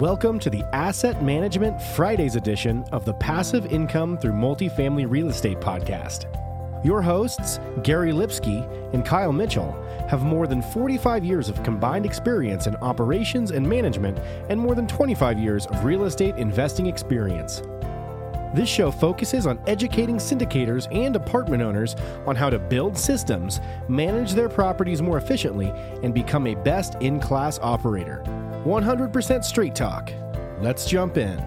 Welcome to the Asset Management Fridays edition of the Passive Income Through Multifamily Real Estate podcast. Your hosts, Gary Lipsky and Kyle Mitchell, have more than 45 years of combined experience in operations and management and more than 25 years of real estate investing experience. This show focuses on educating syndicators and apartment owners on how to build systems, manage their properties more efficiently, and become a best in class operator. 100% straight talk. Let's jump in.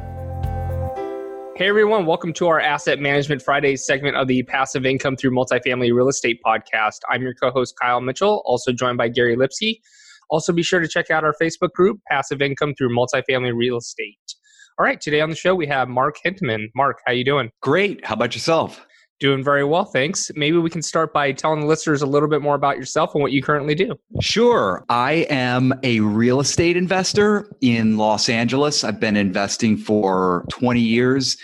Hey everyone, welcome to our Asset Management Fridays segment of the Passive Income Through Multifamily Real Estate podcast. I'm your co host, Kyle Mitchell, also joined by Gary Lipsky. Also, be sure to check out our Facebook group, Passive Income Through Multifamily Real Estate. All right, today on the show we have Mark Hentemann. Mark, how you doing? Great. How about yourself? Doing very well, thanks. Maybe we can start by telling the listeners a little bit more about yourself and what you currently do. Sure. I am a real estate investor in Los Angeles. I've been investing for 20 years,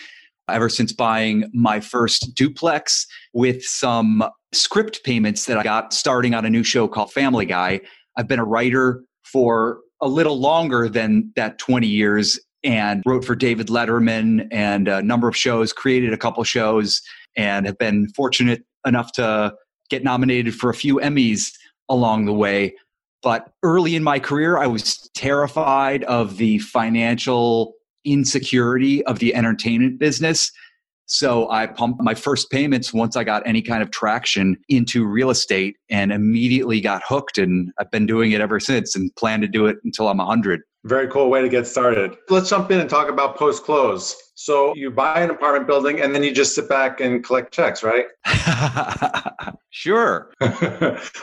ever since buying my first duplex with some script payments that I got starting on a new show called Family Guy. I've been a writer for a little longer than that 20 years and wrote for David Letterman and a number of shows, created a couple shows and have been fortunate enough to get nominated for a few Emmys along the way. But early in my career, I was terrified of the financial insecurity of the entertainment business. So I pumped my first payments once I got any kind of traction into real estate and immediately got hooked. And I've been doing it ever since and plan to do it until I'm 100. Very cool way to get started. Let's jump in and talk about post close. So you buy an apartment building and then you just sit back and collect checks, right? sure.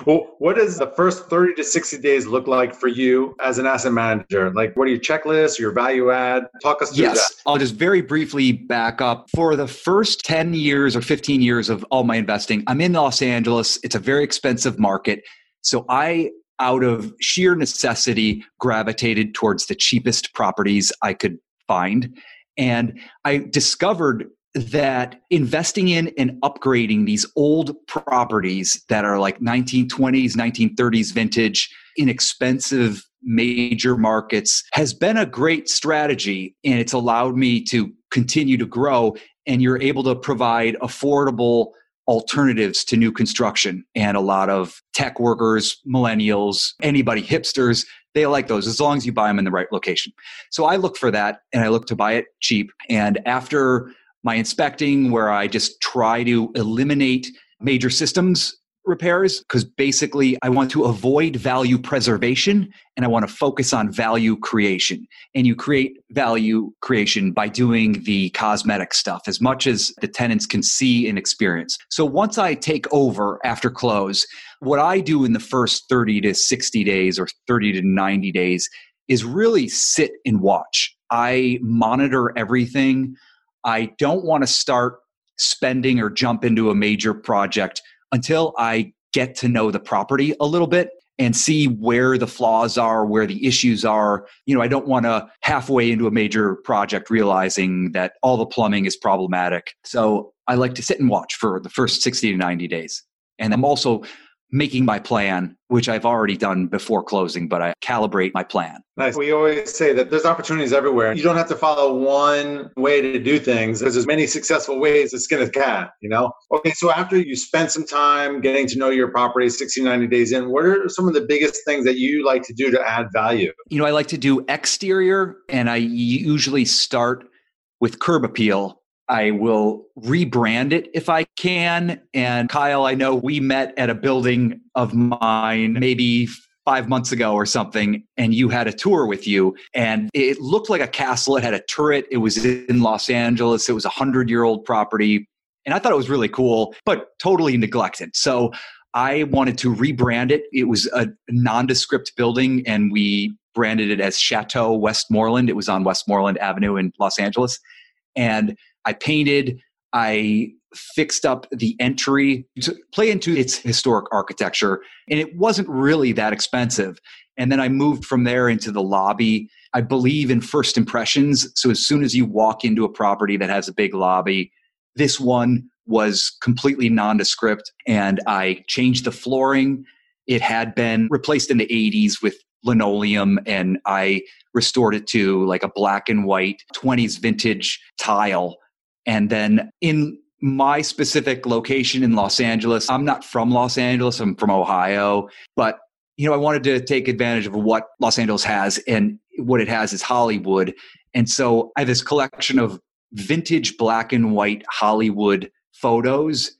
well, what does the first 30 to 60 days look like for you as an asset manager? Like, what are your checklists, your value add? Talk us through yes. that. I'll just very briefly back up. For the first 10 years or 15 years of all my investing, I'm in Los Angeles. It's a very expensive market. So I out of sheer necessity, gravitated towards the cheapest properties I could find. And I discovered that investing in and upgrading these old properties that are like 1920s, 1930s vintage, inexpensive major markets has been a great strategy. And it's allowed me to continue to grow. And you're able to provide affordable alternatives to new construction. And a lot of tech workers, millennials, anybody, hipsters, they like those as long as you buy them in the right location. So I look for that and I look to buy it cheap. And after my inspecting, where I just try to eliminate major systems repairs because basically I want to avoid value preservation and I want to focus on value creation. And you create value creation by doing the cosmetic stuff as much as the tenants can see and experience. So once I take over after close, what I do in the first 30 to 60 days or 30 to 90 days is really sit and watch. I monitor everything. I don't want to start spending or jump into a major project until I get to know the property a little bit and see where the flaws are, where the issues are. You know, I don't want to halfway into a major project realizing that all the plumbing is problematic. So I like to sit and watch for the first 60 to 90 days. And I'm also making my plan, which I've already done before closing, but I calibrate my plan. Nice. We always say that there's opportunities everywhere. You don't have to follow one way to do things. There's as many successful ways to skin a cat, you know? Okay, so after you spend some time getting to know your property 60, 90 days in, what are some of the biggest things that you like to do to add value? You know, I like to do exterior and I usually start with curb appeal I will rebrand it if I can. And Kyle, I know we met at a building of mine maybe five months ago or something, and you had a tour with you, and it looked like a castle. It had a turret. It was in Los Angeles. It was a hundred year old property. And I thought it was really cool, but totally neglected. So I wanted to rebrand it. It was a nondescript building, and we branded it as Chateau Westmoreland. It was on Westmoreland Avenue in Los Angeles. And I painted, I fixed up the entry to play into its historic architecture. And it wasn't really that expensive. And then I moved from there into the lobby. I believe in first impressions. So as soon as you walk into a property that has a big lobby, this one was completely nondescript and I changed the flooring. It had been replaced in the 80s with linoleum and I restored it to like a black and white 20s vintage tile. And then in my specific location in Los Angeles, I'm not from Los Angeles, I'm from Ohio, but you know, I wanted to take advantage of what Los Angeles has and what it has is Hollywood. And so I have this collection of vintage black and white Hollywood photos.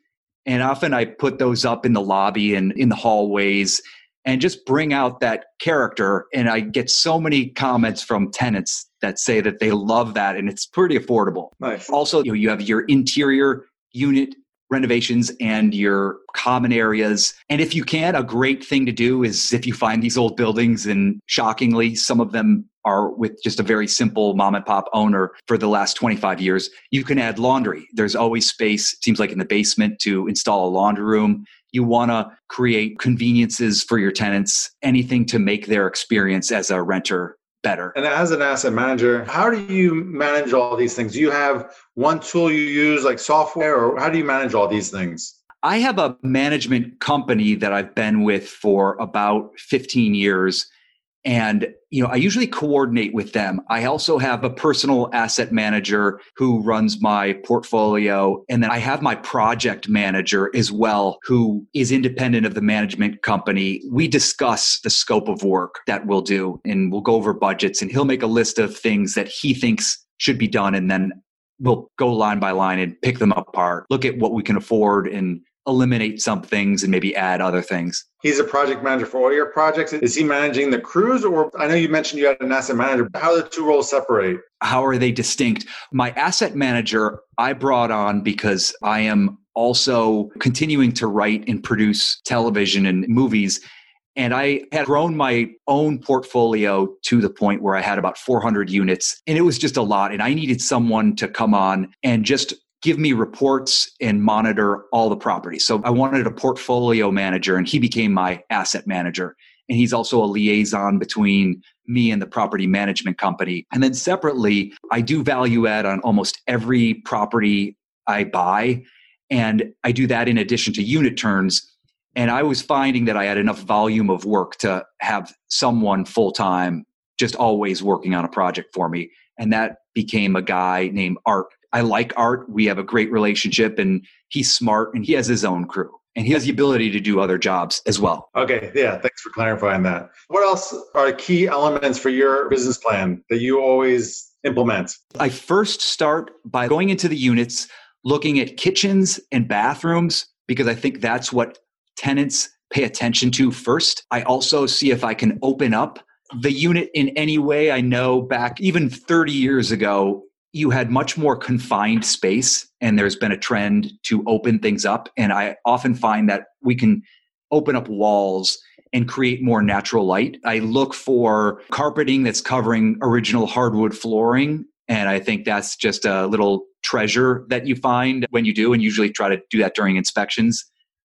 And often I put those up in the lobby and in the hallways and just bring out that character. And I get so many comments from tenants that say that they love that and it's pretty affordable. Nice. Also, you, know, you have your interior unit renovations and your common areas. And if you can, a great thing to do is if you find these old buildings, and shockingly, some of them are with just a very simple mom and pop owner for the last 25 years, you can add laundry. There's always space, seems like in the basement, to install a laundry room. You want to create conveniences for your tenants, anything to make their experience as a renter better. And as an asset manager, how do you manage all these things? Do you have one tool you use, like software, or how do you manage all these things? I have a management company that I've been with for about 15 years and you know i usually coordinate with them. I also have a personal asset manager who runs my portfolio. And then i have my project manager as well who is independent of the management company. We discuss the scope of work that we'll do and we'll go over budgets and he'll make a list of things that he thinks should be done and then we'll go line by line and pick them apart look at what we can afford and eliminate some things and maybe add other things. He's a project manager for all your projects. Is he managing the crews or I know you mentioned you had an asset manager. How do the two roles separate? How are they distinct? My asset manager I brought on because I am also continuing to write and produce television and movies. And I had grown my own portfolio to the point where I had about 400 units. And it was just a lot. And I needed someone to come on and just give me reports and monitor all the properties. So I wanted a portfolio manager, and he became my asset manager. And he's also a liaison between me and the property management company. And then separately, I do value add on almost every property I buy. And I do that in addition to unit turns. And I was finding that I had enough volume of work to have someone full time just always working on a project for me. And that became a guy named Art I like Art. We have a great relationship, and he's smart and he has his own crew. And he has the ability to do other jobs as well. Okay, yeah, thanks for clarifying that. What else are key elements for your business plan that you always implement? I first start by going into the units, looking at kitchens and bathrooms, because I think that's what tenants pay attention to first. I also see if I can open up the unit in any way. I know back even 30 years ago, you had much more confined space and there's been a trend to open things up. And i often find that we can open up walls and create more natural light. I look for carpeting that's covering original hardwood flooring. And i think that's just a little treasure that you find when you do and usually try to do that during inspections.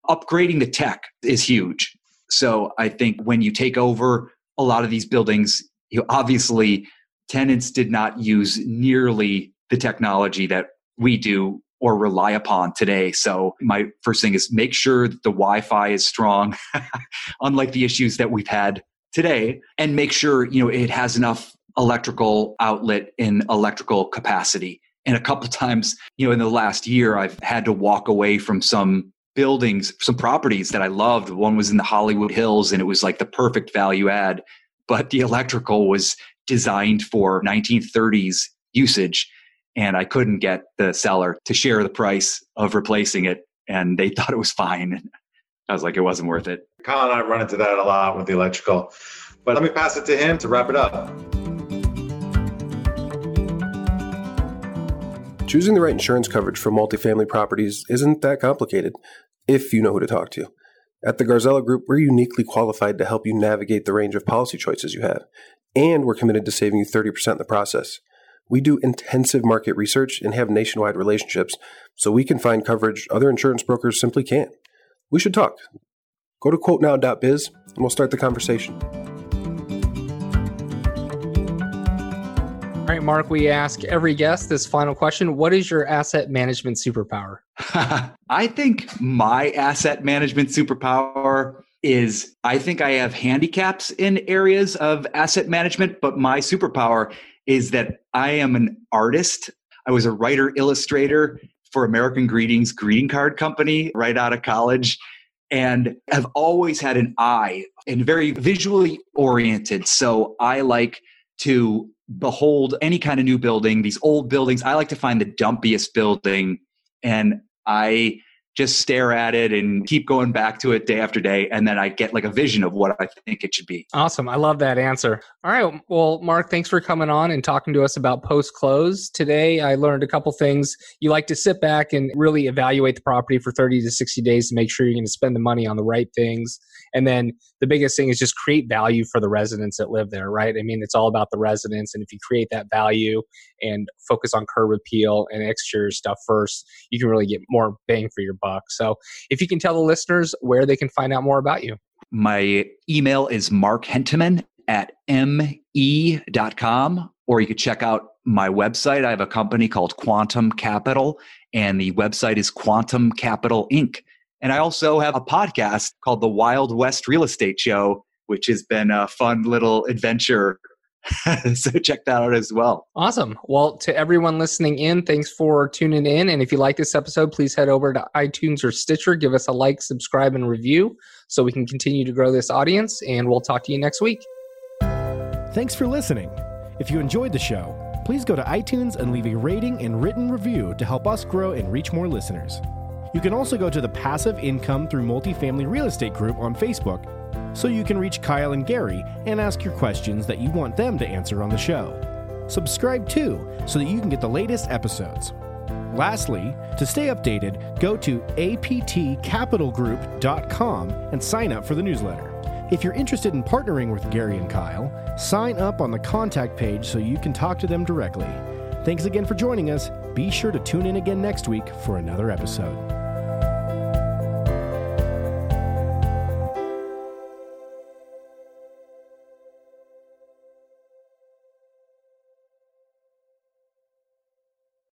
Upgrading the tech is huge. So i think when you take over a lot of these buildings you obviously tenants did not use nearly the technology that we do or rely upon today. So my first thing is make sure that the Wi-Fi is strong, unlike the issues that we've had today, and make sure you know it has enough electrical outlet and electrical capacity. And a couple times, you know, in the last year, I've had to walk away from some buildings, some properties that I loved. One was in the Hollywood Hills, and it was like the perfect value add, but the electrical was designed for 1930s usage and I couldn't get the seller to share the price of replacing it and they thought it was fine. I was like, it wasn't worth it. Kyle and I run into that a lot with the electrical. But let me pass it to him to wrap it up. Choosing the right insurance coverage for multifamily properties isn't that complicated if you know who to talk to. At the Garzella Group, we're uniquely qualified to help you navigate the range of policy choices you have and we're committed to saving you 30% in the process. We do intensive market research and have nationwide relationships, so we can find coverage other insurance brokers simply can't. We should talk. Go to quotenow.biz and we'll start the conversation. All right, Mark, we ask every guest this final question What is your asset management superpower? I think my asset management superpower is I think I have handicaps in areas of asset management, but my superpower is that I am an artist. I was a writer illustrator for American Greetings greeting card company right out of college and have always had an eye and very visually oriented. So I like to behold any kind of new building, these old buildings. I like to find the dumpiest building and I just stare at it and keep going back to it day after day and then i get like a vision of what i think it should be. Awesome. I love that answer. All right. Well mark thanks for coming on and talking to us about post close today i learned a couple things. You like to sit back and really evaluate the property for 30 to 60 days to make sure you're going to spend the money on the right things and then the biggest thing is just create value for the residents that live there, right? I mean, it's all about the residents. And if you create that value and focus on curb appeal and exterior stuff first, you can really get more bang for your buck. So if you can tell the listeners where they can find out more about you. My email is Mark Hentemann at me.com, or you could check out my website. I have a company called Quantum Capital, and the website is Quantum Capital Inc. And I also have a podcast called The Wild West Real Estate Show, which has been a fun little adventure. so check that out as well. Awesome. Well, to everyone listening in, thanks for tuning in. And if you like this episode, please head over to iTunes or Stitcher, give us a like, subscribe, and review so we can continue to grow this audience. And we'll talk to you next week. Thanks for listening. If you enjoyed the show, please go to iTunes and leave a rating and written review to help us grow and reach more listeners. You can also go to the Passive Income Through Multifamily Real Estate group on Facebook so you can reach Kyle and Gary and ask your questions that you want them to answer on the show. Subscribe too so that you can get the latest episodes. Lastly, to stay updated, go to aptcapitalgroup.com and sign up for the newsletter. If you're interested in partnering with Gary and Kyle, sign up on the contact page so you can talk to them directly. Thanks again for joining us. Be sure to tune in again next week for another episode.